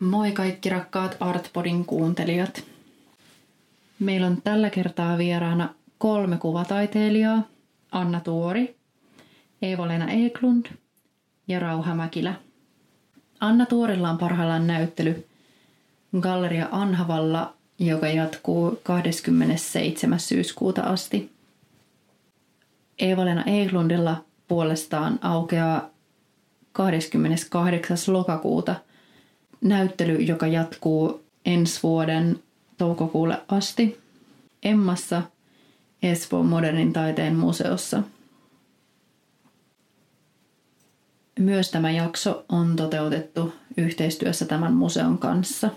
Moi kaikki rakkaat Artpodin kuuntelijat. Meillä on tällä kertaa vieraana kolme kuvataiteilijaa. Anna Tuori, Eevo-Leena Eklund ja Rauha Mäkilä. Anna Tuorilla on parhaillaan näyttely Galleria Anhavalla, joka jatkuu 27. syyskuuta asti. Eevo-Leena Eklundilla puolestaan aukeaa 28. lokakuuta näyttely, joka jatkuu ensi vuoden toukokuulle asti Emmassa Espoon modernin taiteen museossa. Myös tämä jakso on toteutettu yhteistyössä tämän museon kanssa.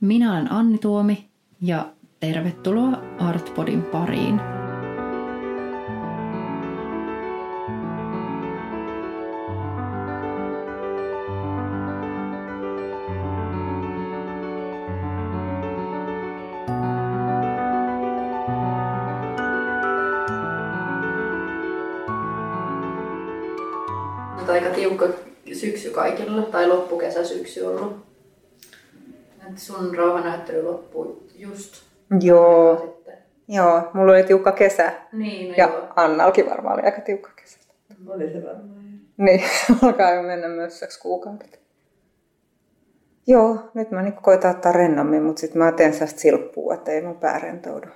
Minä olen Anni Tuomi ja tervetuloa Artpodin pariin. Aika tiukka syksy kaikilla, tai loppukesä syksy ollut. Et sun rauhanäyttely loppui just Joo. sitten. Joo, mulla oli tiukka kesä. Niin, no Ja joo. Annalkin varmaan oli aika tiukka kesä. Oli se varmaan. Niin, alkaa jo mennä mössöksi kuukaudet. Joo, nyt mä niin koitan ottaa rennommin, mutta sitten mä teen sellaista silppua, että ei mun pää rentoudu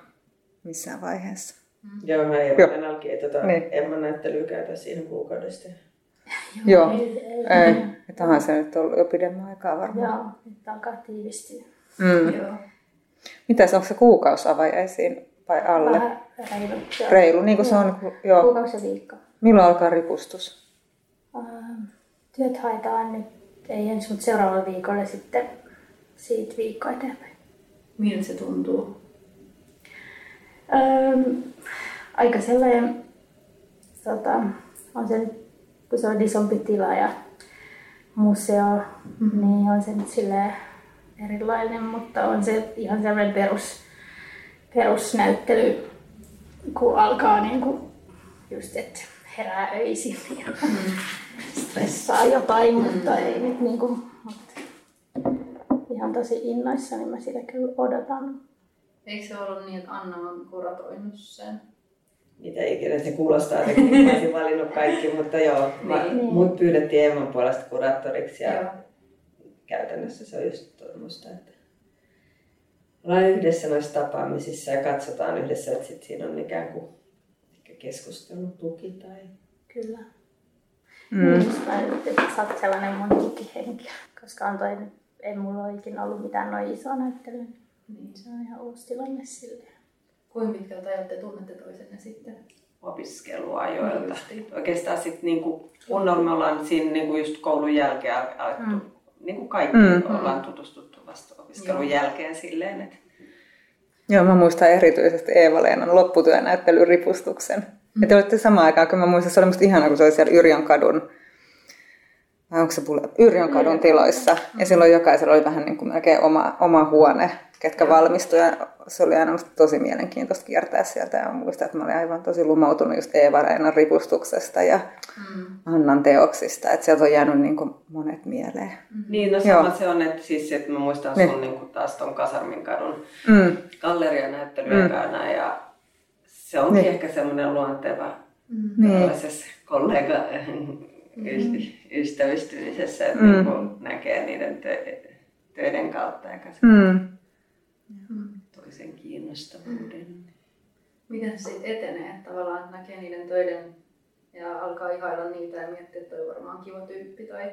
missään vaiheessa. Joo, mä Joo. Emman alki, että tota, Niin. niin. Emman näyttelyä käytä siinä kuukaudesta. Joo, ei. Että onhan se nyt ollut jo pidemmän aikaa varmaan. Joo, nyt alkaa tiivistyä. Mm. Joo. Mitäs, onko se kuukausi avajaisiin vai alle? Vähän reilu. joo. Reilu, niin kuin se on. Joo. Kuukausi ja viikko. Milloin alkaa ripustus? Ähm, Työt haetaan nyt, ei ensi, mutta seuraavalla viikolla sitten siitä viikkoa eteenpäin. Miltä se tuntuu? Ähm, aika sellainen, tota, on se nyt, kun se on isompi tila ja museo, mm-hmm. niin on se nyt silleen erilainen, mutta on se ihan sellainen perus, perusnäyttely, kun alkaa niin kuin just, että herää öisin ja stressaa jotain, mutta ei nyt niin kuin, mutta ihan tosi innoissani mä sitä kyllä odotan. Eikö se ollut niin, että Anna on kuratoinut sen? Mitä ikinä se kuulostaa, että mä olisin valinnut kaikki, mutta joo, mä, Niin. mut pyydettiin Emman puolesta kuraattoriksi ja Joo. käytännössä se on just tuommoista, että ollaan yhdessä noissa tapaamisissa ja katsotaan yhdessä, että sit siinä on ikään kuin ehkä keskustelun tuki tai Kyllä. Mm. Mm. Nyt, että sä oot sellainen mun tukihenki, koska on toi, ei mulla ole ikinä ollut mitään noin isoa näyttelyä. Niin. Se on ihan uusi tilanne silleen. Kuinka pitkältä ajatte tunnette toisenne sitten? opiskeluajoilta. Niin justiin. Oikeastaan sitten niinku, kunnolla me ollaan siinä niinku just koulun jälkeen alettu, Mm. kuin kaikki Mm. ollaan tutustuttu vasta opiskelun Joo. jälkeen silleen, että Joo, mä muistan erityisesti Eeva-Leenan lopputyönäyttelyn ripustuksen. Mm. Ja te olitte samaan aikaan, kun mä muistan, se oli musta ihana, kun se oli siellä Yrjön kadun, vai onko se pulle, Yrjön kadun tiloissa. Ja silloin jokaisella oli vähän niin kuin melkein oma, oma huone, ketkä valmistui. Ja se oli aina tosi mielenkiintoista kiertää sieltä. Ja muistan, että mä olin aivan tosi lumoutunut just Eeva-Leenan ripustuksesta ja Mm. Annan teoksista. Että sieltä on jäänyt niin kuin monet mieleen. Niin, no Joo. sama se on, että siis että mä muistan Niin. sun niin kuin taas ton Kasarmin kadun Mm. gallerianäyttelyä Mm. mm. ja se onkin Niin. niin. ehkä semmoinen luonteva Mm. Niin. tällaisessa kollega ystävystymisessä, että Mm. mm. niin näkee niiden tö- töiden kautta ja Mm. toisen kiinnostavuuden. Miten se sitten etenee? Että Tavallaan että näkee niiden töiden ja alkaa ihailla niitä ja miettiä, että toi on varmaan kiva tyyppi tai...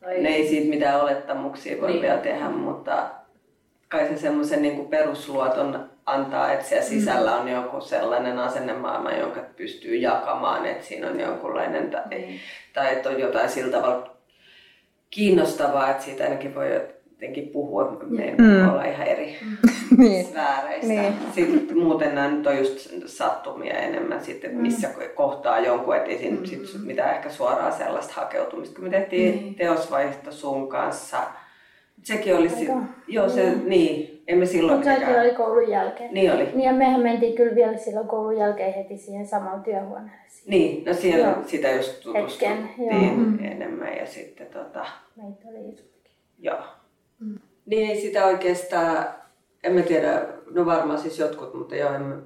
tai... Ne ei siitä mitään olettamuksia voi Niin. vielä tehdä, mutta kai se semmoisen niin perusluoton antaa, että siellä sisällä on joku sellainen asennemaailma, jonka pystyy jakamaan, että siinä on jonkunlainen tai, Niin. tai että on jotain sillä tavalla kiinnostavaa, että siitä ainakin voi jotenkin puhua, me ei Mm. olla ihan eri Niin. sfääreistä. Niin. Sitten muuten nämä nyt on just sattumia enemmän, sitten, että missä kohtaa jonkun, että ei siinä Mm. sit mitään ehkä suoraa sellaista hakeutumista. Kun me tehtiin Niin. teosvaihto sun kanssa Sekin oli si- Aika- Joo, se, niin. Emme silloin Mutta sekin mitenkään- oli koulun jälkeen. Niin oli. Niin ja mehän mentiin kyllä vielä silloin koulun jälkeen heti siihen samaan työhuoneeseen. Niin, no siellä Joo. sitä just tutustuttiin Hetken, joo. enemmän ja sitten tota, Meitä oli isompikin. joo. Niin ei sitä oikeastaan, en mä tiedä, no varmaan siis jotkut, mutta joo, en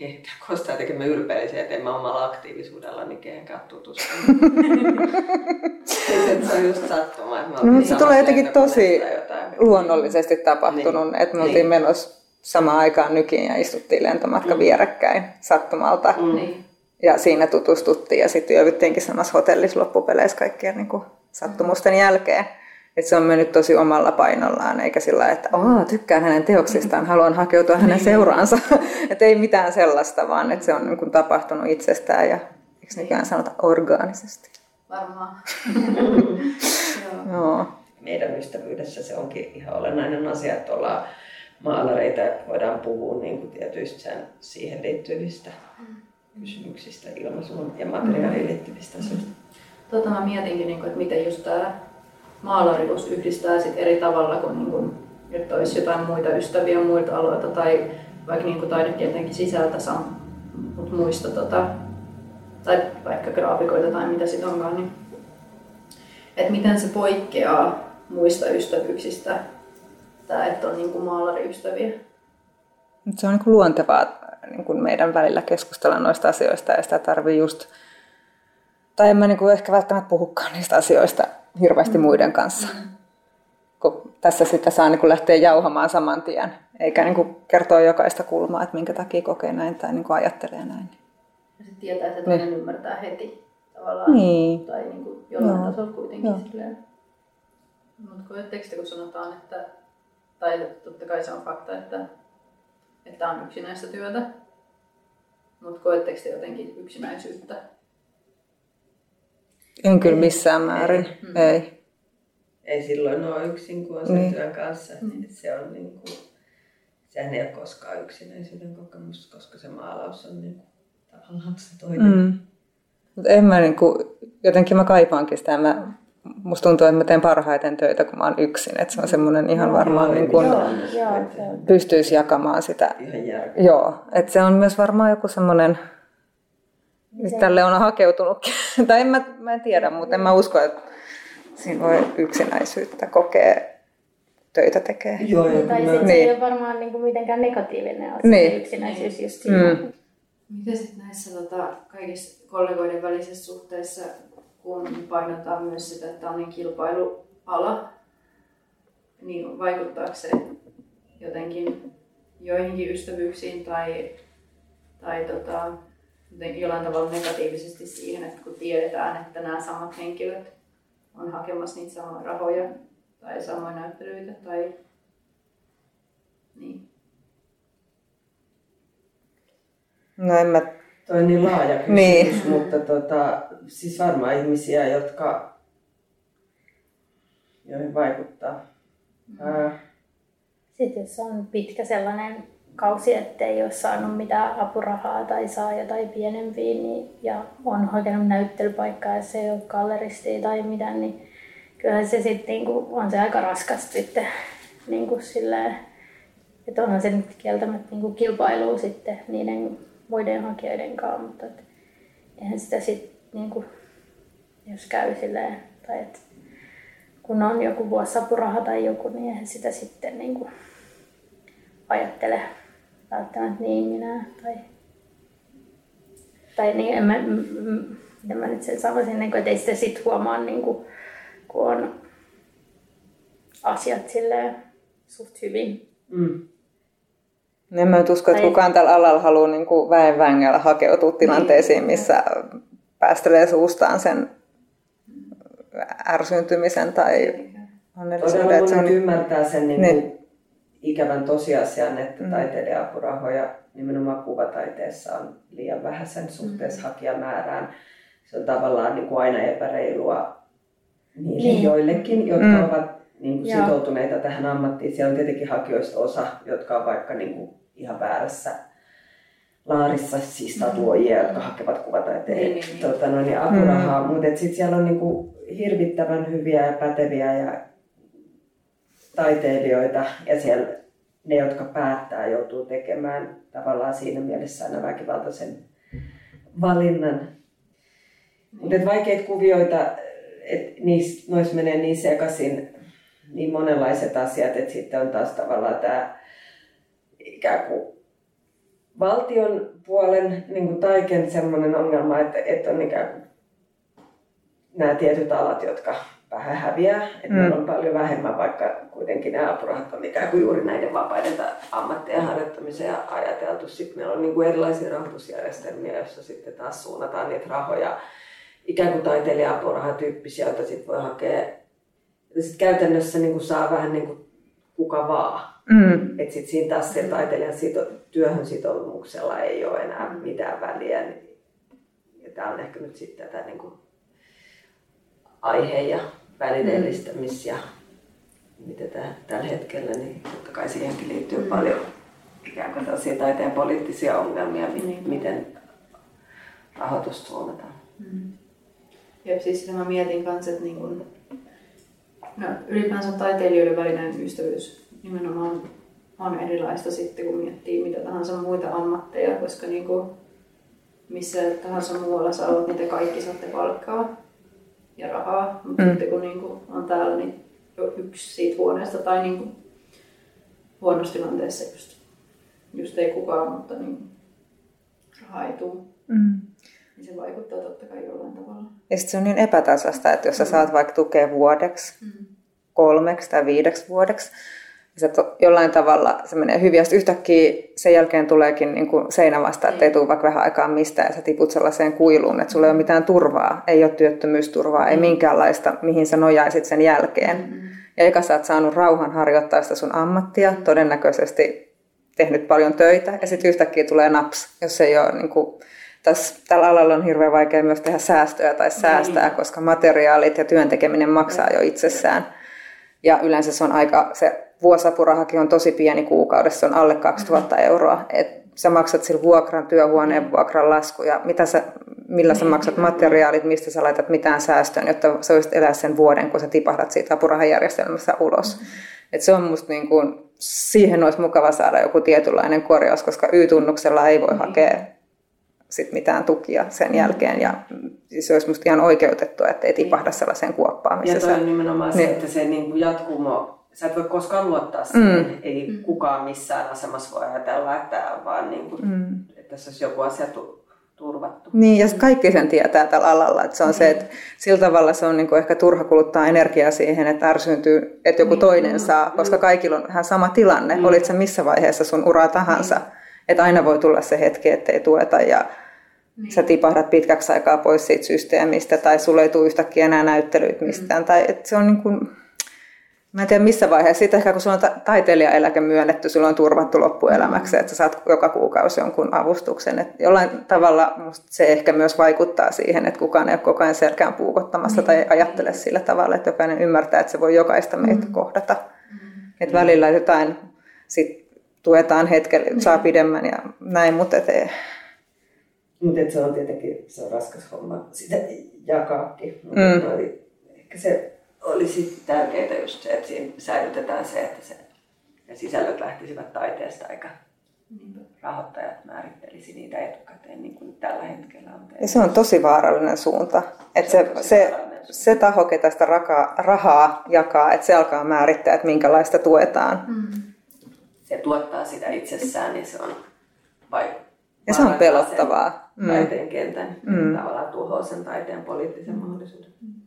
mä, ei tämä kostaa tekemään ylpeillisiä, että en mä omalla aktiivisuudellani kehenkään tutustunut. Siis, se on just sattuma, että me No, se tulee jotenkin tosi luonnollisesti tapahtunut, Niin. että me oltiin Niin. menossa samaan aikaan nykiin ja istuttiin lentomatka vierekkäin sattumalta. Mm. Niin. Ja siinä tutustuttiin ja sitten yövyttiinkin samassa hotellissa loppupeleissä kaikkien niin kuin, sattumusten jälkeen. Et se on mennyt tosi omalla painollaan, eikä sillä että Oo, tykkään hänen teoksistaan, haluan hakeutua hänen seuraansa. että ei mitään sellaista, vaan että se on niin kuin, tapahtunut itsestään ja eikö nykyään sanota orgaanisesti. Varmaan. Joo. Joo. meidän ystävyydessä se onkin ihan olennainen asia, että ollaan maalareita ja voidaan puhua niin kuin tietyistä sen, siihen liittyvistä kysymyksistä, ilmaisuun ja materiaaliin liittyvistä asioista. Tota mä mietinkin, niin kuin, että miten just tämä maalarius yhdistää sit eri tavalla kuin, niin kuin että olisi jotain muita ystäviä muilta aloilta tai vaikka niin kuin sisältä saa, mutta muista tota, tai vaikka graafikoita tai mitä sit onkaan, niin että miten se poikkeaa muista ystävyyksistä, tämä, että on niin maalariystäviä. Mut se on niin kuin luontevaa niin kuin meidän välillä keskustella noista asioista ja sitä tarvii just... Tai en mä niin kuin ehkä välttämättä puhukaan niistä asioista hirveästi muiden kanssa. Kun tässä sitä saa niin kuin lähteä jauhamaan saman tien, eikä niin kuin kertoa jokaista kulmaa, että minkä takia kokee näin tai niin kuin ajattelee näin. Ja sitten tietää, että toinen ymmärtää heti tavallaan. Niin. Tai niin kuin jollain Joo. tasolla kuitenkin Joo. silleen. Mutta koetteko te, kun sanotaan, että, tai totta kai se on fakta, että, että on yksinäistä työtä, mutta koetteko te jotenkin yksinäisyyttä? En kyllä missään määrin, ei. Ei silloin ole yksin, kun on sen Niin. työn kanssa. Et Se on niin kuin, sehän ei ole koskaan yksinäisyyden kokemus, koska se maalaus on niin kuin, tavallaan se toinen. Mm. Mut en mä niinku, jotenkin mä kaipaankin sitä. Mä, musta tuntuu, että mä teen parhaiten töitä, kun mä oon yksin. Että se on semmoinen ihan varmaan, joo, niin kun Joo, joo, pystyisi jakamaan sitä. Ihan. Joo, että se on myös varmaan joku semmoinen, tälle on hakeutunutkin. tai en mä, mä en tiedä, mutta en mä usko, että siinä voi yksinäisyyttä kokea, töitä tekee. Joo, ja Tai kun sitten mä, se ei Niin. ole varmaan niin kuin mitenkään negatiivinen asia, Niin. yksinäisyys just siinä. Mm. Miten sitten näissä tota, kaikissa kollegoiden välisissä suhteissa, kun painotetaan myös sitä, että on niin kilpailuala, niin vaikuttaako se jotenkin joihinkin ystävyyksiin tai, tai tota, jollain tavalla negatiivisesti siihen, että kun tiedetään, että nämä samat henkilöt on hakemassa niitä samoja rahoja tai samoja näyttelyitä tai niin. No en mä, toi on niin laaja kysymys, Niin. mutta tota, siis varmaan ihmisiä, jotka, joihin vaikuttaa. Ää, Sitten jos on pitkä sellainen kausi, ettei ole saanut mitään apurahaa tai saa jotain pienempiä niin, ja on hakenut näyttelypaikkaa ja se ei ole galleristia tai mitään, niin kyllähän se sitten niinku, on se aika raskas sitten niinku silleen, että onhan se nyt kieltämättä niinku kilpailua sitten niiden muiden hakijoiden kanssa, mutta et, eihän sitä sitten niinku, jos käy silleen, tai että kun on joku vuosapuraha tai joku, niin eihän sitä sitten niin kuin ajattele välttämättä niin minä. Tai, tai niin, en mä, m, m, miten mä nyt sen sanoisin, niin kuin, että ei sitä sit huomaa, niin kuin, kun on asiat silleen suht hyvin. mm. en mä nyt usko, että kukaan tällä alalla haluaa niin kuin väen vängällä hakeutua tilanteisiin, missä päästelee suustaan sen ärsyntymisen tai onnellisuuden. Todella se on ymmärtää sen niin Niin. Ikävän tosiasian, että Mm. taiteilija-apurahoja nimenomaan kuvataiteessa on liian vähäisen suhteessa hakijamäärään. Se on tavallaan niin kuin aina epäreilua niille Niin. joillekin, jotka Mm. ovat niin kuin Joo. sitoutuneita tähän ammattiin. Siellä on tietenkin hakijoista osa, jotka on vaikka niin kuin ihan väärässä laarissa, siis tatuojia, jotka hakevat kuvataiteen Niin, niin, niin. tota, noin, niin apurahaa. Mm. Mutta sitten siellä on niin kuin hirvittävän hyviä ja päteviä ja taiteilijoita ja siellä ne, jotka päättää, joutuu tekemään tavallaan siinä mielessä aina väkivaltaisen valinnan. Mutta vaikeita kuvioita, että noissa menee niin sekaisin niin monenlaiset asiat, että sitten on taas tavallaan tämä ikään kuin valtion puolen niin kuin taiken semmoinen ongelma, että, että on ikään kuin nämä tietyt alat, jotka vähän häviää, että mm. on paljon vähemmän, vaikka kuitenkin nämä apurahat on ikään kuin juuri näiden vapaiden ammattien harjoittamiseen ajateltu. Sitten meillä on niin kuin erilaisia rahoitusjärjestelmiä, joissa sitten taas suunnataan niitä rahoja ikään kuin taiteilija-apurahatyyppisiä, joita sitten voi hakea. Ja sitten käytännössä niin kuin saa vähän niin kuin kuka vaan. Mm. Että sitten siinä taas se taiteilijan sito, työhön sitoumuksella ei ole enää mitään väliä. Ja tämä on ehkä nyt sitten tätä niin kuin aihe- ja välineellistämis- ja mitä tää, tällä hetkellä, niin totta kai siihenkin liittyy mm. paljon ikään kuin tällaisia taiteen poliittisia ongelmia, mm. miten rahoitusta suunnataan. Mm. Ja siis sitä mä mietin kanssa, että niin kun, no, ylipäänsä taiteilijoiden välinen ystävyys nimenomaan on erilaista sitten, kun miettii mitä tahansa muita ammatteja, koska niin kuin missä tahansa muualla sä olet, niitä kaikki saatte palkkaa ja rahaa, mutta mm. sitten kun niin kuin on täällä, niin jo yksi siitä huoneesta tai niin kuin huonossa tilanteessa just, just ei kukaan, mutta niin rahaa ei tule. Mm. Niin se vaikuttaa totta kai jollain tavalla. Ja sitten se on niin epätasasta, että jos sä mm. saat vaikka tukea vuodeksi, mm. kolmeksi tai viideksi vuodeksi, se jollain tavalla se menee hyvin, ja yhtäkkiä sen jälkeen tuleekin niin kuin seinä vasta, että ei tule vaikka vähän aikaa mistään, ja sä tiput sellaiseen kuiluun, että sulla ei ole mitään turvaa, ei ole työttömyysturvaa, ei mm. minkäänlaista, mihin sä nojaisit sen jälkeen. Mm-hmm. Ja eikä sä oot saanut rauhan harjoittaa sitä sun ammattia, todennäköisesti tehnyt paljon töitä, ja sitten yhtäkkiä tulee naps, jos ei ole niin kuin, tässä, tällä alalla on hirveän vaikea myös tehdä säästöjä tai säästää, mm. koska materiaalit ja työntekeminen maksaa jo itsessään. Ja yleensä se on aika, se vuosapurahakin on tosi pieni kuukaudessa, se on alle 2000 mm. euroa. Et sä maksat sillä vuokran, työhuoneen vuokran laskuja, mitä sä, millä sä maksat materiaalit, mistä sä laitat mitään säästöön, jotta sä voisit elää sen vuoden, kun sä tipahdat siitä apurahajärjestelmässä ulos. Mm. Et se on musta niin kuin, siihen olisi mukava saada joku tietynlainen korjaus, koska Y-tunnuksella ei voi hakea sit mitään tukia sen jälkeen. Ja se olisi musta ihan oikeutettua, että ei tipahda sellaiseen kuoppaan. Missä ja toi on nimenomaan niin. se, että se niin kuin jatkumo sä et voi koskaan luottaa siihen. Mm. Ei mm. kukaan missään asemassa voi ajatella, että vaan niin kuin, mm. että tässä olisi joku asia turvattu. Niin, ja kaikki sen tietää tällä alalla. Että se on mm. se, että sillä tavalla se on niin kuin ehkä turha kuluttaa energiaa siihen, että ärsyntyy, että joku niin, toinen mm. saa, koska mm. kaikilla on ihan sama tilanne. Mm. Olit se missä vaiheessa sun uraa tahansa. Mm. Että aina voi tulla se hetki, ettei tueta ja niin. sä tipahdat pitkäksi aikaa pois siitä systeemistä tai sulle ei tule yhtäkkiä enää näyttelyitä mistään. Mm. Tai, että se on niin kuin, Mä en tiedä missä vaiheessa, sitten ehkä kun sulla on taiteilijaeläke myönnetty, sulla on turvattu loppuelämäksi, että sä saat joka kuukausi jonkun avustuksen. Että jollain tavalla musta se ehkä myös vaikuttaa siihen, että kukaan ei ole koko ajan selkään puukottamassa tai ajattele sillä tavalla, että jokainen ymmärtää, että se voi jokaista meitä mm. kohdata. Mm. Että välillä jotain sit tuetaan hetkellä, saa mm. pidemmän ja näin, mutta et Mutta se on tietenkin se on raskas homma sitä jakaakin. Mm. Ehkä se olisi tärkeää just se, että siinä säilytetään se, että se, ne sisällöt lähtisivät taiteesta eikä rahoittajat määrittelisi niitä etukäteen niin kuin tällä hetkellä on Ja se on tosi vaarallinen suunta. Että se, se, se, se taho, ketä sitä rahaa, rahaa jakaa, että se alkaa määrittää, että minkälaista tuetaan. Mm. Se tuottaa sitä itsessään, niin se on vai, ja se on pelottavaa. Mm. Taiteen kentän mm. tavallaan tuhoaa sen taiteen poliittisen mahdollisuuden. Mm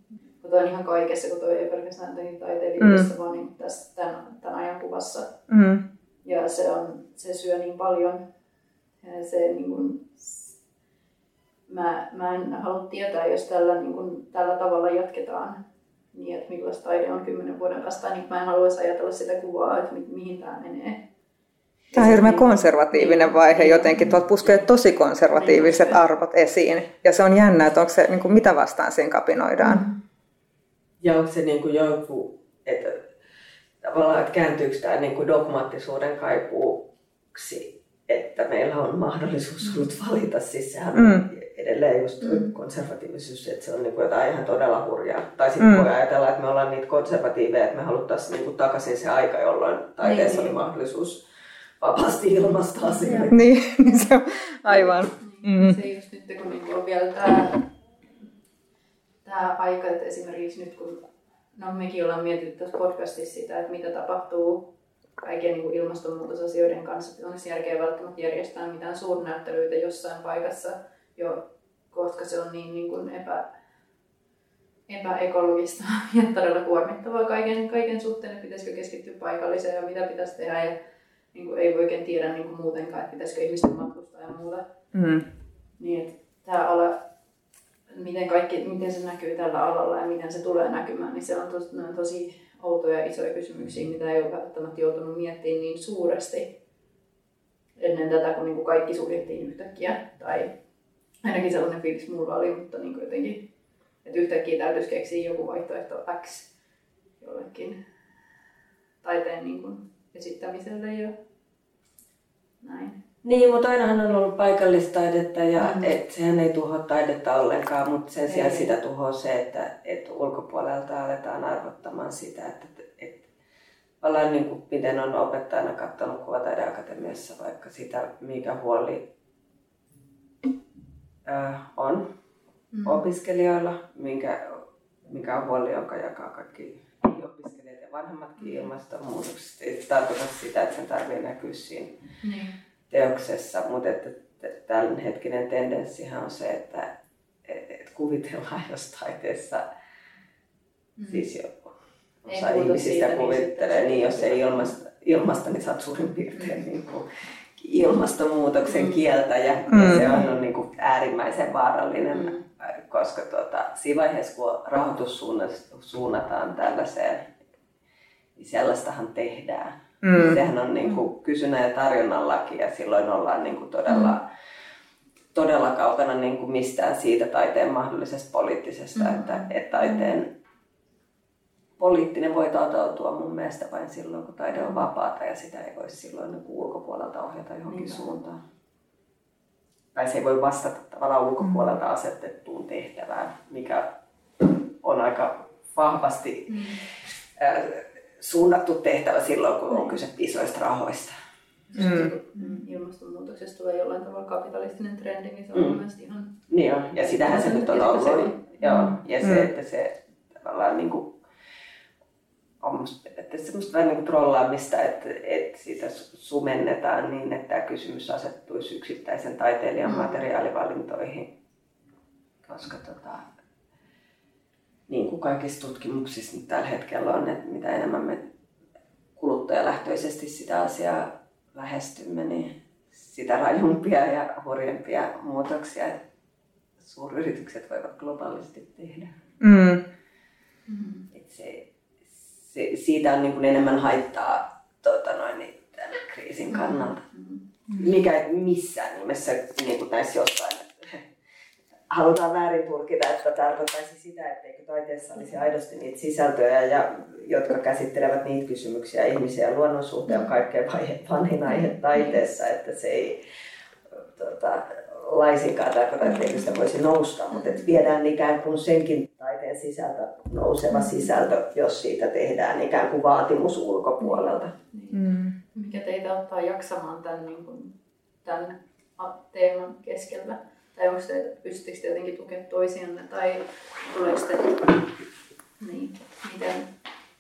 mutta on ihan kaikessa, kun toi ei pelkästään teihin taiteilijoissa, mm. vaan niin tässä tämän, tämän ajan kuvassa. Mm. Ja se, on, se syö niin paljon. Ja se, niin kuin, mä, mä en halua tietää, jos tällä, niin kuin, tällä tavalla jatketaan, niin että millaista taide on kymmenen vuoden päästä, niin mä en haluaisi ajatella sitä kuvaa, että mi- mihin tämä menee. Tämä on hirveän konservatiivinen vaihe jotenkin. Tuolta puskee tosi konservatiiviset niin, arvot esiin. Ja se on jännä, että onko se, niin kuin, mitä vastaan siinä kapinoidaan. Ja onko se niin kuin joku, että tavallaan, että kääntyykö tämä niin kuin dogmaattisuuden kaipuuksi, että meillä on mahdollisuus ollut valita. Siis sehän mm. edelleen just mm. konservatiivisuus, että se on niin kuin jotain ihan todella hurjaa. Tai sitten mm. voi ajatella, että me ollaan niitä konservatiiveja, että me haluttaisiin niin kuin takaisin se aika, jolloin taiteessa niin. oli mahdollisuus vapaasti ilmaista asioita. Niin, niin se on aivan. Mm. Se just nyt, kun niin on vielä tämä, tämä aika, että esimerkiksi nyt kun no mekin ollaan mietitty tässä podcastissa sitä, että mitä tapahtuu kaiken niin ilmastonmuutosasioiden kanssa, että onko järkeä välttämättä järjestää mitään suurnäyttelyitä jossain paikassa, jo, koska se on niin, niin kuin epä, epäekologista ja todella kuormittavaa kaiken, kaiken suhteen, että pitäisikö keskittyä paikalliseen ja mitä pitäisi tehdä. Ja niin kuin ei oikein tiedä niin kuin muutenkaan, että pitäisikö ihmisten matkustaa ja muuta. Mm. Niin, että tämä ala, miten, kaikki, miten se näkyy tällä alalla ja miten se tulee näkymään, niin se on tosi, on tosi outoja ja isoja kysymyksiä, mitä ei ole välttämättä joutunut miettimään niin suuresti ennen tätä, kun niin kuin kaikki suljettiin yhtäkkiä. Tai ainakin sellainen fiilis mulla oli, mutta niin kuin jotenkin, että yhtäkkiä täytyisi keksiä joku vaihtoehto X jollekin taiteen niin kuin esittämiselle ja näin. Niin, mutta ainahan on ollut paikallistaidetta ja mm. et, sehän ei tuhoa taidetta ollenkaan, mutta sen sijaan ei. sitä tuhoaa se, että et ulkopuolelta aletaan arvottamaan sitä, että et, ollaan niin kuin, miten on opettajana katsonut Kuvataideakatemiassa vaikka sitä, mikä huoli äh, on mm. opiskelijoilla, minkä, mikä on huoli, jonka jakaa kaikki opiskelijat ja vanhemmatkin mm. ilmastonmuutoksesta. Ei tarkoita sitä, että sen tarvitsee näkyä siinä. Mm teoksessa, mutta että tämän hetkinen tendenssihän on se, että et kuvitellaan, jos taiteessa mm. siis jo osa ei ihmisistä siitä, niin kuvittelee, niin, niin jos ei ilmasta, ilmasta, niin saat suurin piirtein mm. niin kuin ilmastonmuutoksen mm. kieltäjä. Mm. Ja se on, on niin kuin äärimmäisen vaarallinen, mm. koska tuota, siinä vaiheessa, kun rahoitus suunnataan tällaiseen, niin sellaistahan tehdään. Mm. Sehän on niin kuin kysynnän ja tarjonnan laki ja silloin ollaan niin kuin todella, mm. todella kaukana niin kuin mistään siitä taiteen mahdollisesta poliittisesta, mm. että, että taiteen poliittinen voi toteutua mun mielestä vain silloin, kun taide on vapaata ja sitä ei voi silloin niin kuin ulkopuolelta ohjata johonkin niin. suuntaan. Tai se ei voi vastata tavallaan ulkopuolelta mm. asetettuun tehtävään, mikä on aika vahvasti mm. äh, suunnattu tehtävä silloin, kun on kyse isoista rahoista. Mm. mm. Ilmastonmuutoksesta tulee jollain tavalla kapitalistinen trendi, niin se on mm. mielestäni ihan... Niin jo, ja sitähän se nyt on ollut. Joo, ja se, mm. että se tavallaan niin kuin, on musta, että semmoista vähän niin kuin trollaamista, että, että sitä sumennetaan niin, että tämä kysymys asettuisi yksittäisen taiteilijan mm. materiaalivalintoihin. Koska tota, kaikissa tutkimuksissa nyt tällä hetkellä on, että mitä enemmän me kuluttajalähtöisesti sitä asiaa lähestymme, niin sitä rajumpia ja hurjempia muutoksia suuryritykset voivat globaalisti tehdä. Mm. Mm. Et se, se, siitä on niin kuin enemmän haittaa tuota noin, niin, tämän kriisin kannalta. Mm. Mikä missään nimessä niin kuin näissä jossain halutaan väärin tulkita, että tarkoittaisi sitä, etteikö taiteessa olisi aidosti niitä sisältöjä, ja, jotka käsittelevät niitä kysymyksiä. Ihmisiä ja luonnon suhteen on kaikkein vanhin aihe taiteessa, että se ei tota, laisinkaan tarkoita, etteikö sitä voisi nousta, mutta että viedään ikään kuin senkin taiteen sisältö, nouseva sisältö, jos siitä tehdään ikään kuin vaatimus ulkopuolelta. Mm. Mikä teitä ottaa jaksamaan tämän, niin kuin, tämän teeman keskellä? Tai onko te, pystyttekö te jotenkin tukemaan toisianne tai tuleeko te, niin, miten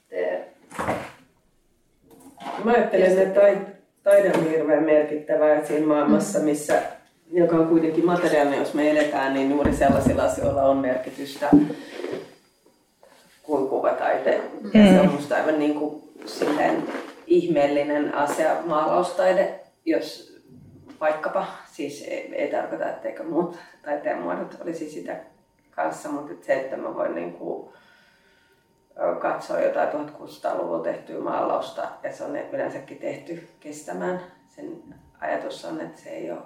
te... Mä ajattelen, että taide on hirveän merkittävää siinä maailmassa, mm. missä, joka on kuitenkin materiaalinen, jos me eletään, niin juuri sellaisilla asioilla on merkitystä kuin kuvataite. Mm. Ja se on musta aivan niin kuin ihmeellinen asia maalaustaide, jos vaikkapa, siis ei, ei tarkoita, etteikö muut taiteen muodot olisi sitä kanssa, mutta se, että mä voin niin kuin katsoa jotain 1600-luvulla tehtyä maalausta ja se on yleensäkin tehty kestämään. Sen ajatus on, että se ei ole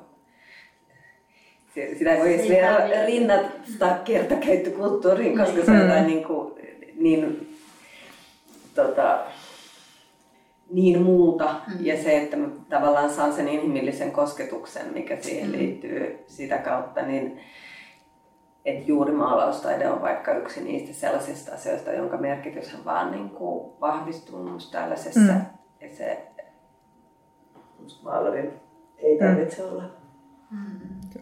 sitä ei voi edes rinnata kertakäyttökulttuuriin, koska se on niin, kuin, niin tota, niin muuta. Mm. Ja se, että mä tavallaan saan sen inhimillisen kosketuksen, mikä siihen mm. liittyy sitä kautta, niin että juuri maalaustaide on vaikka yksi niistä sellaisista asioista, jonka merkitys on vaan niin kuin vahvistuu tällaisessa. Mm. Ja se maalarin ei tarvitse mm. olla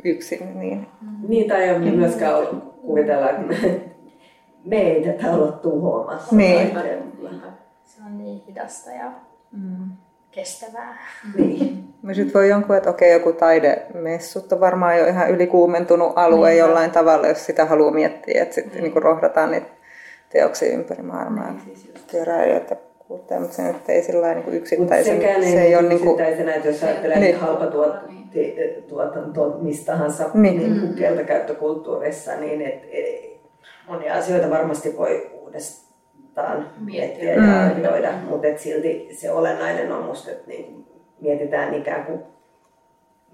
yksin. Niin, mm. niin tai ei myöskään kuvitella, että me, me ei tätä olla tuhoamassa. Niin. Se on niin hidasta ja mm. kestävää. Niin. Me sitten voi jonkun, että okei, joku taidemessut on varmaan jo ihan ylikuumentunut alue niin. jollain tavalla, jos sitä haluaa miettiä, että sitten niin. niin rohdataan niitä teoksia ympäri maailmaa. Niin, siis keräilijöitä kuluttaja, mutta se nyt ei sillä niin yksittäisen. Sekään ei, se ei ole niinku- yksittäisenä, niin kuin, että jos ajattelee niin. halpa tuot, tuotanto missä tahansa niin. Niin kuin kieltäkäyttökulttuurissa, niin et, et, monia asioita varmasti voi uudestaan miettiä ja mm. arvioida, mm. mutta et silti se olennainen on musta, että niin mietitään ikään kuin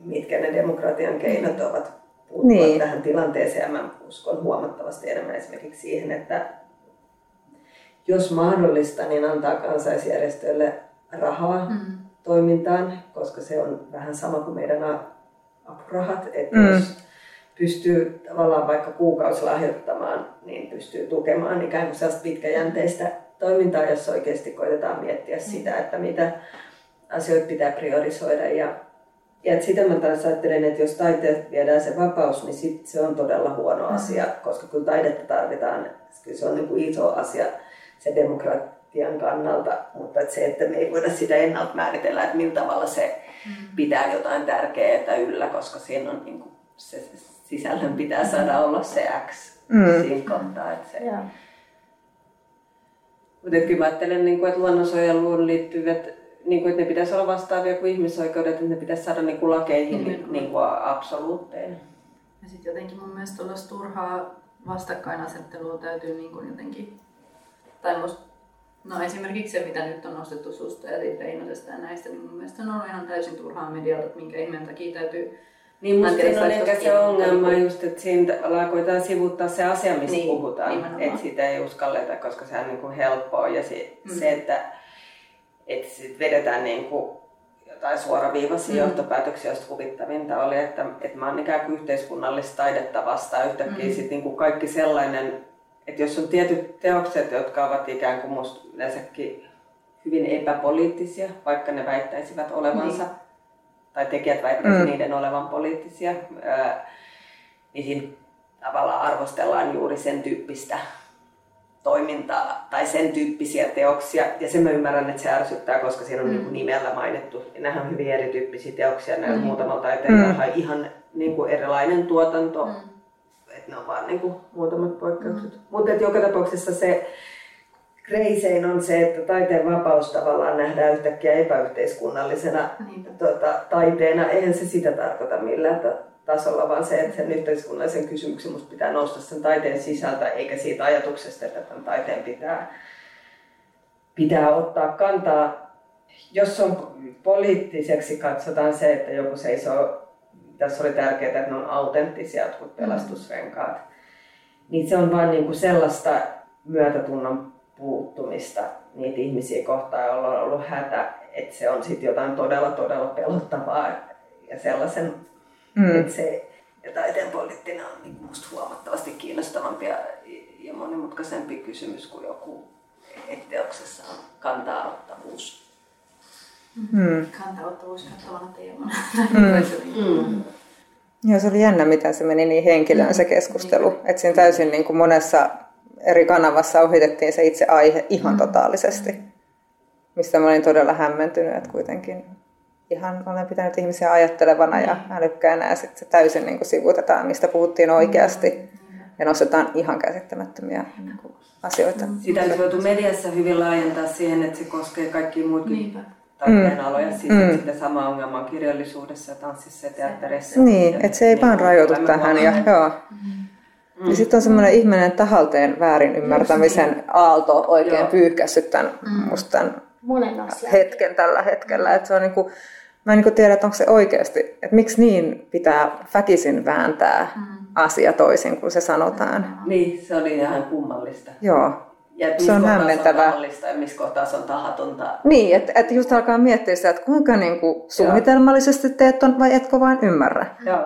mitkä ne demokratian keinot ovat puuttua niin. tähän tilanteeseen ja mä uskon huomattavasti enemmän esimerkiksi siihen, että jos mahdollista, niin antaa kansaisjärjestöille rahaa mm. toimintaan, koska se on vähän sama kuin meidän apurahat, että mm. jos pystyy tavallaan vaikka kuukausi lahjoittamaan, niin pystyy tukemaan ikään kuin sellaista pitkäjänteistä toimintaa, jossa oikeasti koitetaan miettiä mm. sitä, että mitä asioita pitää priorisoida. Ja, ja sitä mä taas ajattelen, että jos taiteet viedään se vapaus, niin sit se on todella huono mm. asia, koska kun taidetta tarvitaan, kyllä se on niin kuin iso asia se demokratian kannalta, mutta että se, että me ei voida sitä ennalta määritellä, että millä tavalla se mm. pitää jotain tärkeää yllä, koska siinä on niin kuin, se sisällön pitää saada olla se X mm. siinä kohtaa. Että se, yeah. Mutta kyllä mä ajattelen, niin kuin, että luonnonsuojeluun liittyvät, niin kuin, että ne pitäisi olla vastaavia kuin ihmisoikeudet, että ne pitäisi saada niin kuin lakeihin mm. niin kuin absoluutteina. Ja sitten jotenkin mun mielestä tuollaista turhaa vastakkainasettelua täytyy niin kuin jotenkin tai musta, no esimerkiksi se, mitä nyt on nostettu susta ja Reinosesta ja näistä, niin mun mielestä on ollut ihan täysin turhaa medialta, että minkä ihmeen takia täytyy niin musta on ehkä se ongelma just, että siinä tavallaan koetaan sivuttaa se asia, mistä niin, puhutaan. Että sitä ei uskalleta, koska se on niin kuin helppoa. Ja se, mm. se että, että sit vedetään niin kuin jotain suoraviivaisia mm. johtopäätöksiä, joista kuvittavinta oli, että, että mä oon ikään kuin yhteiskunnallista taidetta vastaan yhtäkkiä mm. sit niin kuin kaikki sellainen että jos on tietyt teokset, jotka ovat ikään kuin musta yleensäkin hyvin epäpoliittisia, vaikka ne väittäisivät olevansa, niin. Tai tekijät väittäisivät mm. niiden olevan poliittisia, niin siinä tavallaan arvostellaan juuri sen tyyppistä toimintaa tai sen tyyppisiä teoksia. Ja sen mä ymmärrän, että se ärsyttää, koska siinä on mm. niin nimellä mainittu. Nämä on hyvin erityyppisiä teoksia, näillä mm. muutamalla taiteilijalla mm. ihan niin kuin erilainen tuotanto. Mm että ne on vaan niin kuin muutamat poikkeukset. Mm. Mutta joka tapauksessa se kreisein on se, että taiteen vapaus tavallaan nähdään yhtäkkiä epäyhteiskunnallisena tuota, taiteena. Eihän se sitä tarkoita millään tasolla, vaan se, että sen yhteiskunnallisen kysymyksen musta pitää nousta sen taiteen sisältä, eikä siitä ajatuksesta, että tämän taiteen pitää, pitää ottaa kantaa. Jos on poliittiseksi katsotaan se, että joku seisoo tässä oli tärkeää, että ne on autenttisia jotkut pelastusrenkaat. Niin se on vain niin kuin sellaista myötätunnon puuttumista niitä ihmisiä kohtaan, joilla on ollut hätä, että se on sitten jotain todella, todella pelottavaa ja sellaisen, mm. että se ja taiteen poliittinen on niin musta huomattavasti kiinnostavampi ja, ja monimutkaisempi kysymys kuin joku, että teoksessa on kantaa-ottavuus Mm. Kantaottavuus kattavana teemana. Mm. mm. Joo, se oli jännä, miten se meni niin henkilöön se keskustelu. Mm. Että siinä täysin niin kuin monessa eri kanavassa ohitettiin se itse aihe ihan mm. totaalisesti. Mistä mä olin todella hämmentynyt, että kuitenkin ihan olen pitänyt ihmisiä ajattelevana mm. ja älykkäänä ja sitten se täysin niin kuin sivutetaan, mistä puhuttiin oikeasti. Mm. Ja nostetaan ihan käsittämättömiä niin kuin, asioita. Sitä olisi voitu mediassa hyvin laajentaa siihen, että se koskee kaikkia muitakin Niinpä taiteen mm. aloja. Siis mm. sitä sama ongelma on kirjallisuudessa, tanssissa ja teatterissa. Niin, että se ei niin vaan rajoitu tähän. Ja, joo. Mm. Ja sitten on semmoinen ihminen tahalteen väärin ymmärtämisen aalto oikein joo. pyyhkässyt tämän, mm. musta tämän hetken tällä hetkellä. Että se on niinku, mä en niinku tiedä, että onko se oikeasti, että miksi niin pitää väkisin vääntää mm. asia toisin kuin se sanotaan. Niin, se oli ihan kummallista. Joo. Ja se on hämmentävää. Ja missä kohtaa se on tahatonta. Niin, että et just alkaa miettiä sitä, että kuinka niinku suunnitelmallisesti teet on vai etkö vain ymmärrä. Joo.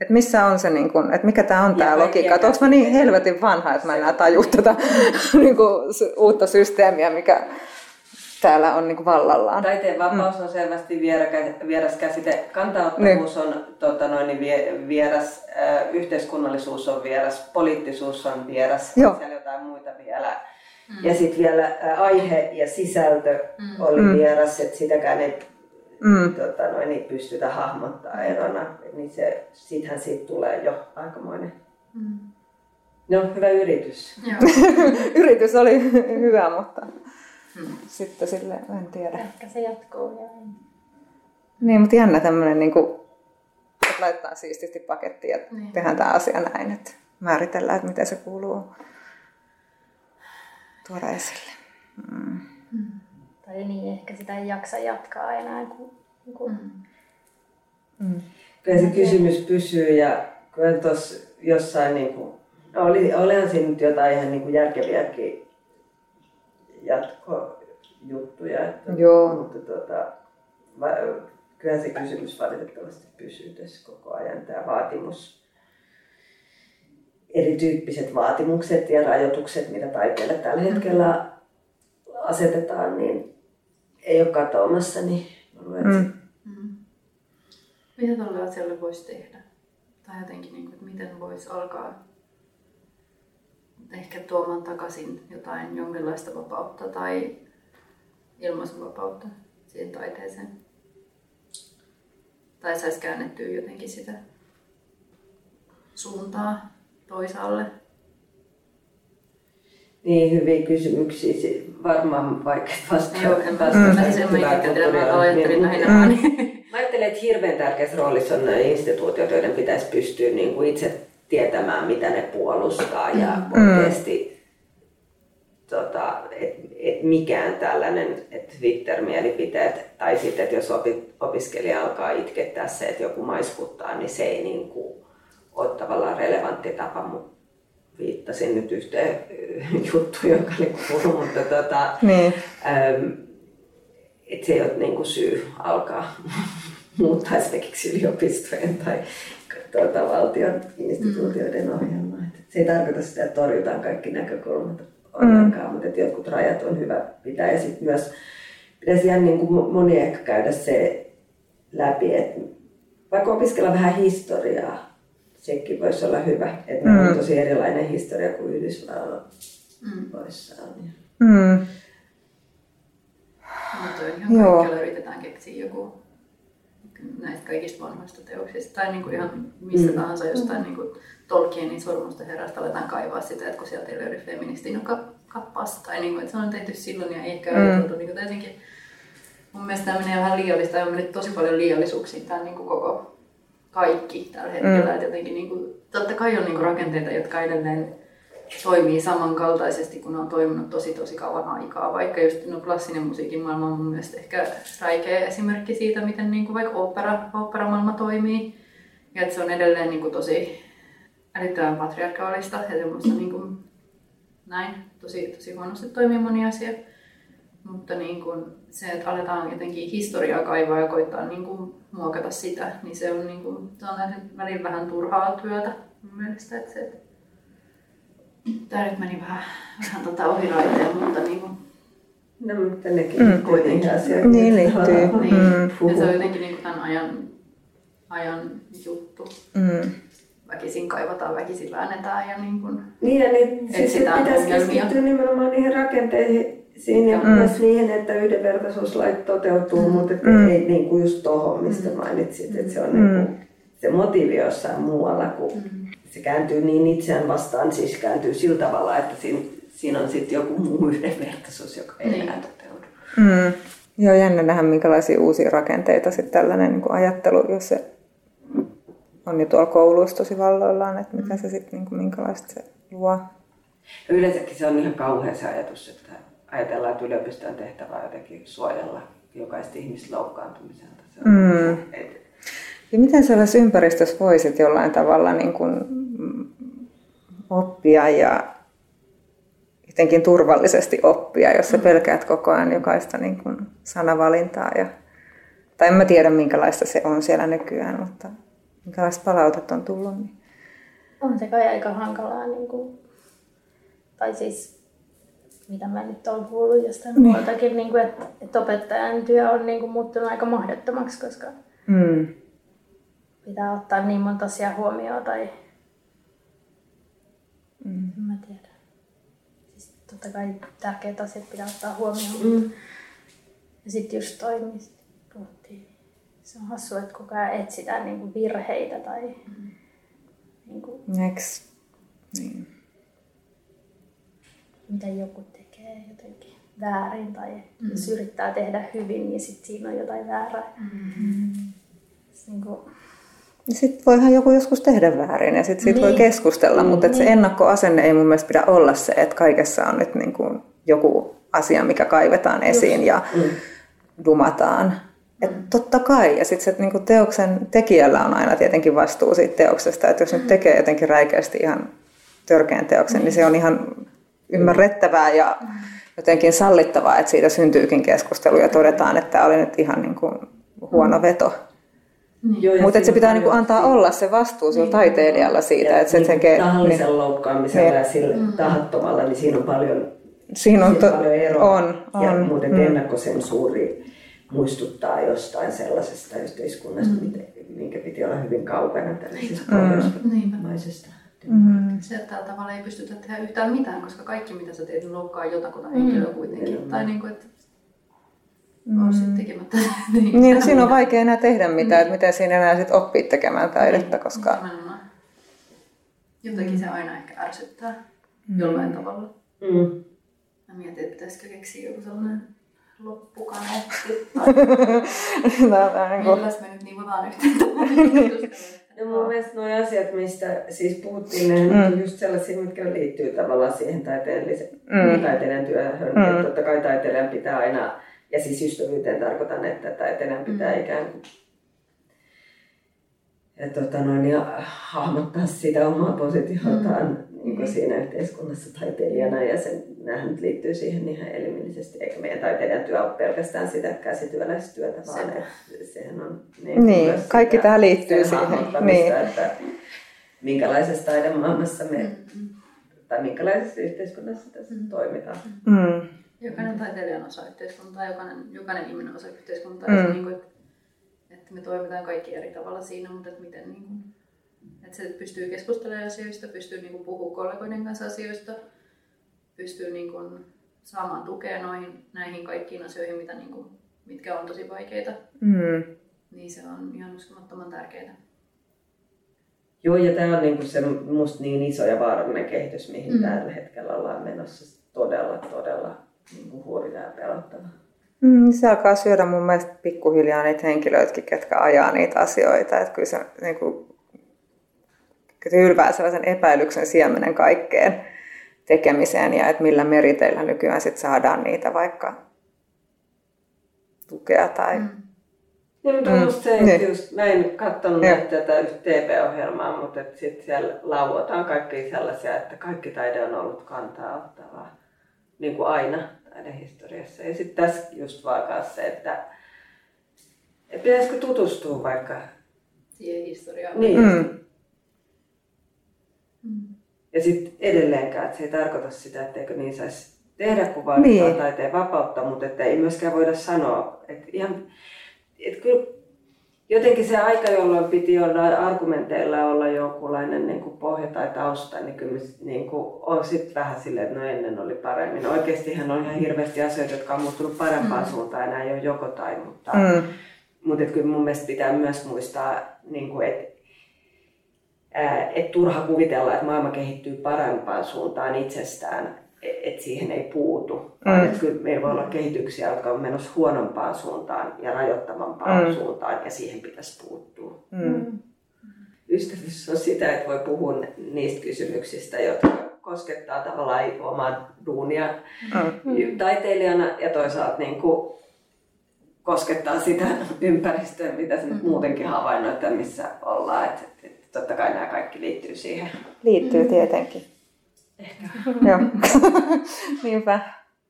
Että missä on se, niin kun, että mikä tämä on tämä logiikka. Että onko mä niin helvetin vanha, että mä en enää taju tätä niin kuin, uutta systeemiä, mikä täällä on niin kuin vallallaan. Taiteen vapaus on selvästi vieras käsite. Kantaottavuus on tota noin, niin vie- vieras, äh, yhteiskunnallisuus on vieras, poliittisuus on vieras, Joo. siellä jotain muita vielä. Ja sitten vielä äh, aihe ja sisältö oli Mm. vieras, että sitäkään ei Mm. tota noin, niin pystytä hahmottaa erona. Niin se, sittenhän siitä tulee jo aikamoinen. Mm. No, hyvä yritys. Yritys oli hyvä, mutta Mm. sitten sille en tiedä. Ehkä se jatkuu ja. Niin, mutta jännä tämmöinen, niin kuin, että laittaa siististi pakettiin ja Niin. tehdään tämä asia näin, että määritellään, että miten se kuuluu tuoda esille. Mm. Tai niin, ehkä sitä ei jaksa jatkaa enää, kun, kun Mm. Kyllä se kysymys pysyy ja kyllä tuossa jossain niin kuin, no oli, olihan siinä nyt jotain ihan niin kuin järkeviäkin jatkojuttuja. Että, Joo. Mutta tota, va, kyllä se kysymys valitettavasti pysyy tässä koko ajan. Tämä vaatimus, erityyppiset vaatimukset ja rajoitukset, mitä taiteelle tällä hetkellä asetetaan, niin ei ole katoamassa. Niin mä luulen, että Mm. Mm. Mitä tälle asialle voisi tehdä? Tai jotenkin, niin kuin, että miten voisi alkaa ehkä tuomaan takaisin jotain jonkinlaista vapautta tai ilmaisuvapautta siihen taiteeseen. Tai saisi käännettyä jotenkin sitä suuntaa toisaalle. Niin, hyviä kysymyksiä. Si- Varmaan vaikea vastata. Joo, en vastata mä ajattelin lähinnä Mm. vaan. Mä ajattelen, että hirveän tärkeässä roolissa on nämä instituutiot, joiden pitäisi pystyä niin kuin itse tietämään, mitä ne puolustaa ja Mm. oikeasti, tota, että et mikään tällainen, että Twitter-mielipiteet tai sitten, että jos opi, opiskelija alkaa itkettää se, että joku maiskuttaa, niin se ei niin kuin, ole tavallaan relevantti tapa, mutta viittasin nyt yhteen juttuun, joka oli kuullut, mutta tota, Niin. Ähm, että se ei ole niinku syy alkaa muuttaa esimerkiksi yliopistojen tai tuota, valtion instituutioiden ohjelmaa. Et se ei tarkoita sitä, että torjutaan kaikki näkökulmat ollenkaan, mutta että jotkut rajat on hyvä pitää. Ja sitten myös pitäisi ihan niin kuin moni ehkä käydä se läpi, että vaikka opiskella vähän historiaa, sekin voisi olla hyvä. Että meillä on Mm. tosi erilainen historia kuin Yhdysvalloissa Mm. on. Mm. Mutta ihan Joo. kaikkialla yritetään keksiä joku näistä kaikista vanhoista teoksista. Tai niin kuin ihan mistä Mm. tahansa jostain niin kuin Tolkienin sormusten herrasta aletaan kaivaa sitä, että kun sieltä ei löydy feministin joka kappasta. Tai niin kuin, että se on tehty silloin ja ei ehkä Mm. ajateltu niin kuin jotenkin. Mun mielestä tämä menee vähän liiallista ja on mennyt tosi paljon liiallisuuksiin tämä niin kuin koko kaikki tällä hetkellä. Mm. Jotenkin, niin kuin, totta kai on niin kuin rakenteita, jotka edelleen toimii samankaltaisesti, kun ne on toiminut tosi tosi kauan aikaa. Vaikka just no, klassinen musiikin maailma on mun mielestä ehkä räikeä esimerkki siitä, miten niin kuin vaikka opera, operamaailma toimii. Ja että se on edelleen niin kuin tosi älyttömän patriarkaalista ja semmoista niin kuin, näin. Tosi, tosi huonosti toimii moni asia. Mutta niin kuin se, että aletaan jotenkin historiaa kaivaa ja koittaa niin kuin muokata sitä, niin se on, niin kuin, se on välillä vähän turhaa työtä mun mielestä. Että se, että Tämä nyt meni vähän, vähän tota ohi raiteen, mutta niin kuin, No, mutta nekin Mm. niihin asioihin. Niin liittyy. niin. Mm. Ja se on jotenkin niin kuin tämän ajan, ajan juttu. Mm. Väkisin kaivataan, väkisin väännetään ja niin kuin, Niin, ja niin, siis pitäisi keskittyä nimenomaan niihin rakenteisiin ja Mm. myös niihin, että yhdenvertaisuuslait toteutuu, mutta että Mm. ei niin kuin just tohon, mistä mainitsit, että se on Mm. niin kuin, se motiivi jossain muualla, kun se kääntyy niin itseään vastaan, siis kääntyy sillä tavalla, että siinä, siinä on sitten joku muu yhdenvertaisuus, joka ei Niin. enää toteudu. Mm. Joo, jännä nähdä minkälaisia uusia rakenteita sitten tällainen niin kuin ajattelu, jos se on jo tuolla kouluissa tosi valloillaan, että mitä se sitten, niin kuin, minkälaista se luo. Ja yleensäkin se on ihan kauhea se ajatus, että ajatellaan, että yliopiston tehtävä on jotenkin suojella jokaista ihmistä loukkaantumiselta. Se on, Mm. et, Ja miten sellaisessa ympäristössä voisit jollain tavalla niin kuin, mm, oppia ja jotenkin turvallisesti oppia, jos sä pelkäät koko ajan jokaista niin kuin sanavalintaa. Ja, tai en mä tiedä, minkälaista se on siellä nykyään, mutta minkälaista palautetta on tullut? Niin... On se kai aika hankalaa, niin kuin, tai siis mitä mä nyt olen kuullut jostain niin. muualtakin, niin kuin, että, että opettajan työ on niin kuin, muuttunut aika mahdottomaksi, koska mm. pitää ottaa niin monta asiaa huomioon tai mm. en mä tiedä. Siis totta kai tärkeät asiat pitää ottaa huomioon. Mm. Ja sitten just toi, mistä puhuttiin. Se on hassua, että koko ajan etsitään niin kuin virheitä tai mm. niin kuin, Next. Niin. mitä joku jotenkin väärin tai mm. jos yrittää tehdä hyvin, niin sitten siinä on jotain väärää. Mm. Niin kuin, sitten voihan joku joskus tehdä väärin ja sitten siitä niin. voi keskustella, mutta niin. se ennakkoasenne ei mun mielestä pidä olla se, että kaikessa on nyt niin kuin joku asia, mikä kaivetaan esiin Just. ja mm. dumataan. Et totta kai, ja sitten se niin teoksen tekijällä on aina tietenkin vastuu siitä teoksesta, että jos nyt tekee jotenkin räikeästi ihan törkeän teoksen, mm. niin se on ihan ymmärrettävää ja jotenkin sallittavaa, että siitä syntyykin keskustelu ja todetaan, että tämä oli nyt ihan niin kuin huono veto. Niin. Mutta se pitää niinku antaa olla se vastuu sillä niin. taiteilijalla siitä, ja että se niin, tekee... Tahallisen niin, loukkaamisella niin. ja sille mm. tahattomalla, niin siinä on paljon, siinä on, to, paljon eroa. On, on. Ja muuten mm. ennakkosensuuri muistuttaa jostain sellaisesta yhteiskunnasta, mm. minkä piti olla hyvin kaukana tällaisesta mm. pohjoismaisesta. Mm. Se, että tällä tavalla ei pystytä tehdä yhtään mitään, koska kaikki mitä sä teet loukkaa jotakuta henkilöä mm. kuitenkin. Mm. Tai niin kuin, että mm. sitten tekemättä. niin, niin siinä on vaikea enää tehdä mitään, mm. että miten siinä enää sit oppii tekemään taidetta, koska... Jotenkin se aina ehkä ärsyttää mm. jollain tavalla. Mm. Mä mietin, että pitäisikö keksiä joku sellainen loppukaneetti. Tai... niin kuin... Milläs me nyt nivotaan yhteen No mun mielestä nuo asiat, mistä siis puhuttiin, ne mm. on just sellaisia, mitkä liittyy tavallaan siihen taiteellisen, mm. taiteilijan työhön. Mm. Että totta kai taiteilijan pitää aina ja siis ystävyyteen tarkoitan, että taiteilijan pitää mm. ikään kuin ja tota noin, ja hahmottaa sitä omaa positiotaan mm. niin kuin siinä yhteiskunnassa taiteilijana. Ja sen, näähän nyt liittyy siihen ihan elimellisesti. Eikä meidän taiteilijan työ ole pelkästään sitä käsityöläistyötä, vaan se. sehän on niin, niin kaikki tämä liittyy siihen. Niin. Että minkälaisessa taidemaailmassa me, mm. tai minkälaisessa yhteiskunnassa tässä mm. toimitaan. Mm. Jokainen taiteilija on osa yhteiskuntaa, jokainen, jokainen ihminen on osa yhteiskuntaa. Mm. Se, niin kuin, että, me toimitaan kaikki eri tavalla siinä, mutta että miten niin kuin, että se pystyy keskustelemaan asioista, pystyy niin kuin, puhumaan kollegoiden kanssa asioista, pystyy niin kuin, saamaan tukea noihin, näihin kaikkiin asioihin, mitä, niin kuin, mitkä on tosi vaikeita. Mm. Niin se on ihan uskomattoman tärkeää. Joo, ja tämä on niinku se musta niin iso ja vaarallinen kehitys, mihin mm. tällä hetkellä ollaan menossa. Todella, todella niin kuin hurjaa ja pelottavaa. Mm, se alkaa syödä mun mielestä pikkuhiljaa niitä henkilöitäkin, ketkä ajaa niitä asioita. Että kyllä se, niin kuin, se ylvää sellaisen epäilyksen siemenen kaikkeen tekemiseen ja että millä meriteillä nykyään sit saadaan niitä vaikka tukea tai... Mm. Niin, mutta mm. se, niin. just, mä en katsonut ja. tätä TV-ohjelmaa, mutta sitten siellä lauotaan kaikki sellaisia, että kaikki taide on ollut kantaa ottavaa niin kuin aina taidehistoriassa. Ja sitten tässä just vaan se, että, että pitäisikö tutustua vaikka siihen historiaan. Niin. Mm. Mm. Ja sitten edelleenkään, että se ei tarkoita sitä, etteikö niin saisi tehdä, kun vaan niin. taiteen vapautta, mutta että ei myöskään voida sanoa, että ihan, että kyllä jotenkin se aika, jolloin piti olla argumenteilla olla jonkunlainen niin kuin pohja tai tausta, niin kyllä niin kuin, on sitten vähän silleen, että no ennen oli paremmin. Oikeastihan on ihan hirveästi asioita, jotka on muuttunut parempaan mm. suuntaan, enää ei ole joko tai, mutta, mm. mutta että kyllä mun mielestä pitää myös muistaa, niin kuin, että et turha kuvitella, että maailma kehittyy parempaan suuntaan itsestään että siihen ei puutu. Mm. Että kyllä meillä voi olla kehityksiä, jotka on menossa huonompaan suuntaan ja rajoittavampaan mm. suuntaan ja siihen pitäisi puuttua. Mm. Ystävyys on sitä, että voi puhua niistä kysymyksistä, jotka koskettaa tavallaan omaa duunia mm. taiteilijana ja toisaalta niin kuin koskettaa sitä ympäristöä, mitä se mm. muutenkin havainnoit, missä ollaan. Että, että totta kai nämä kaikki liittyy siihen. Liittyy tietenkin. Ehkä. joo. Niinpä.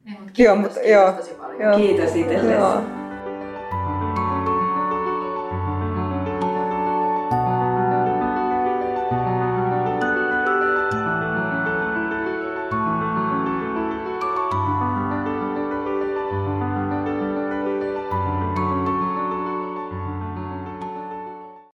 Ei, mutta kiitos, joo, mutta, kiitos joo, tosi paljon. Kiitos itsellesi. Joo.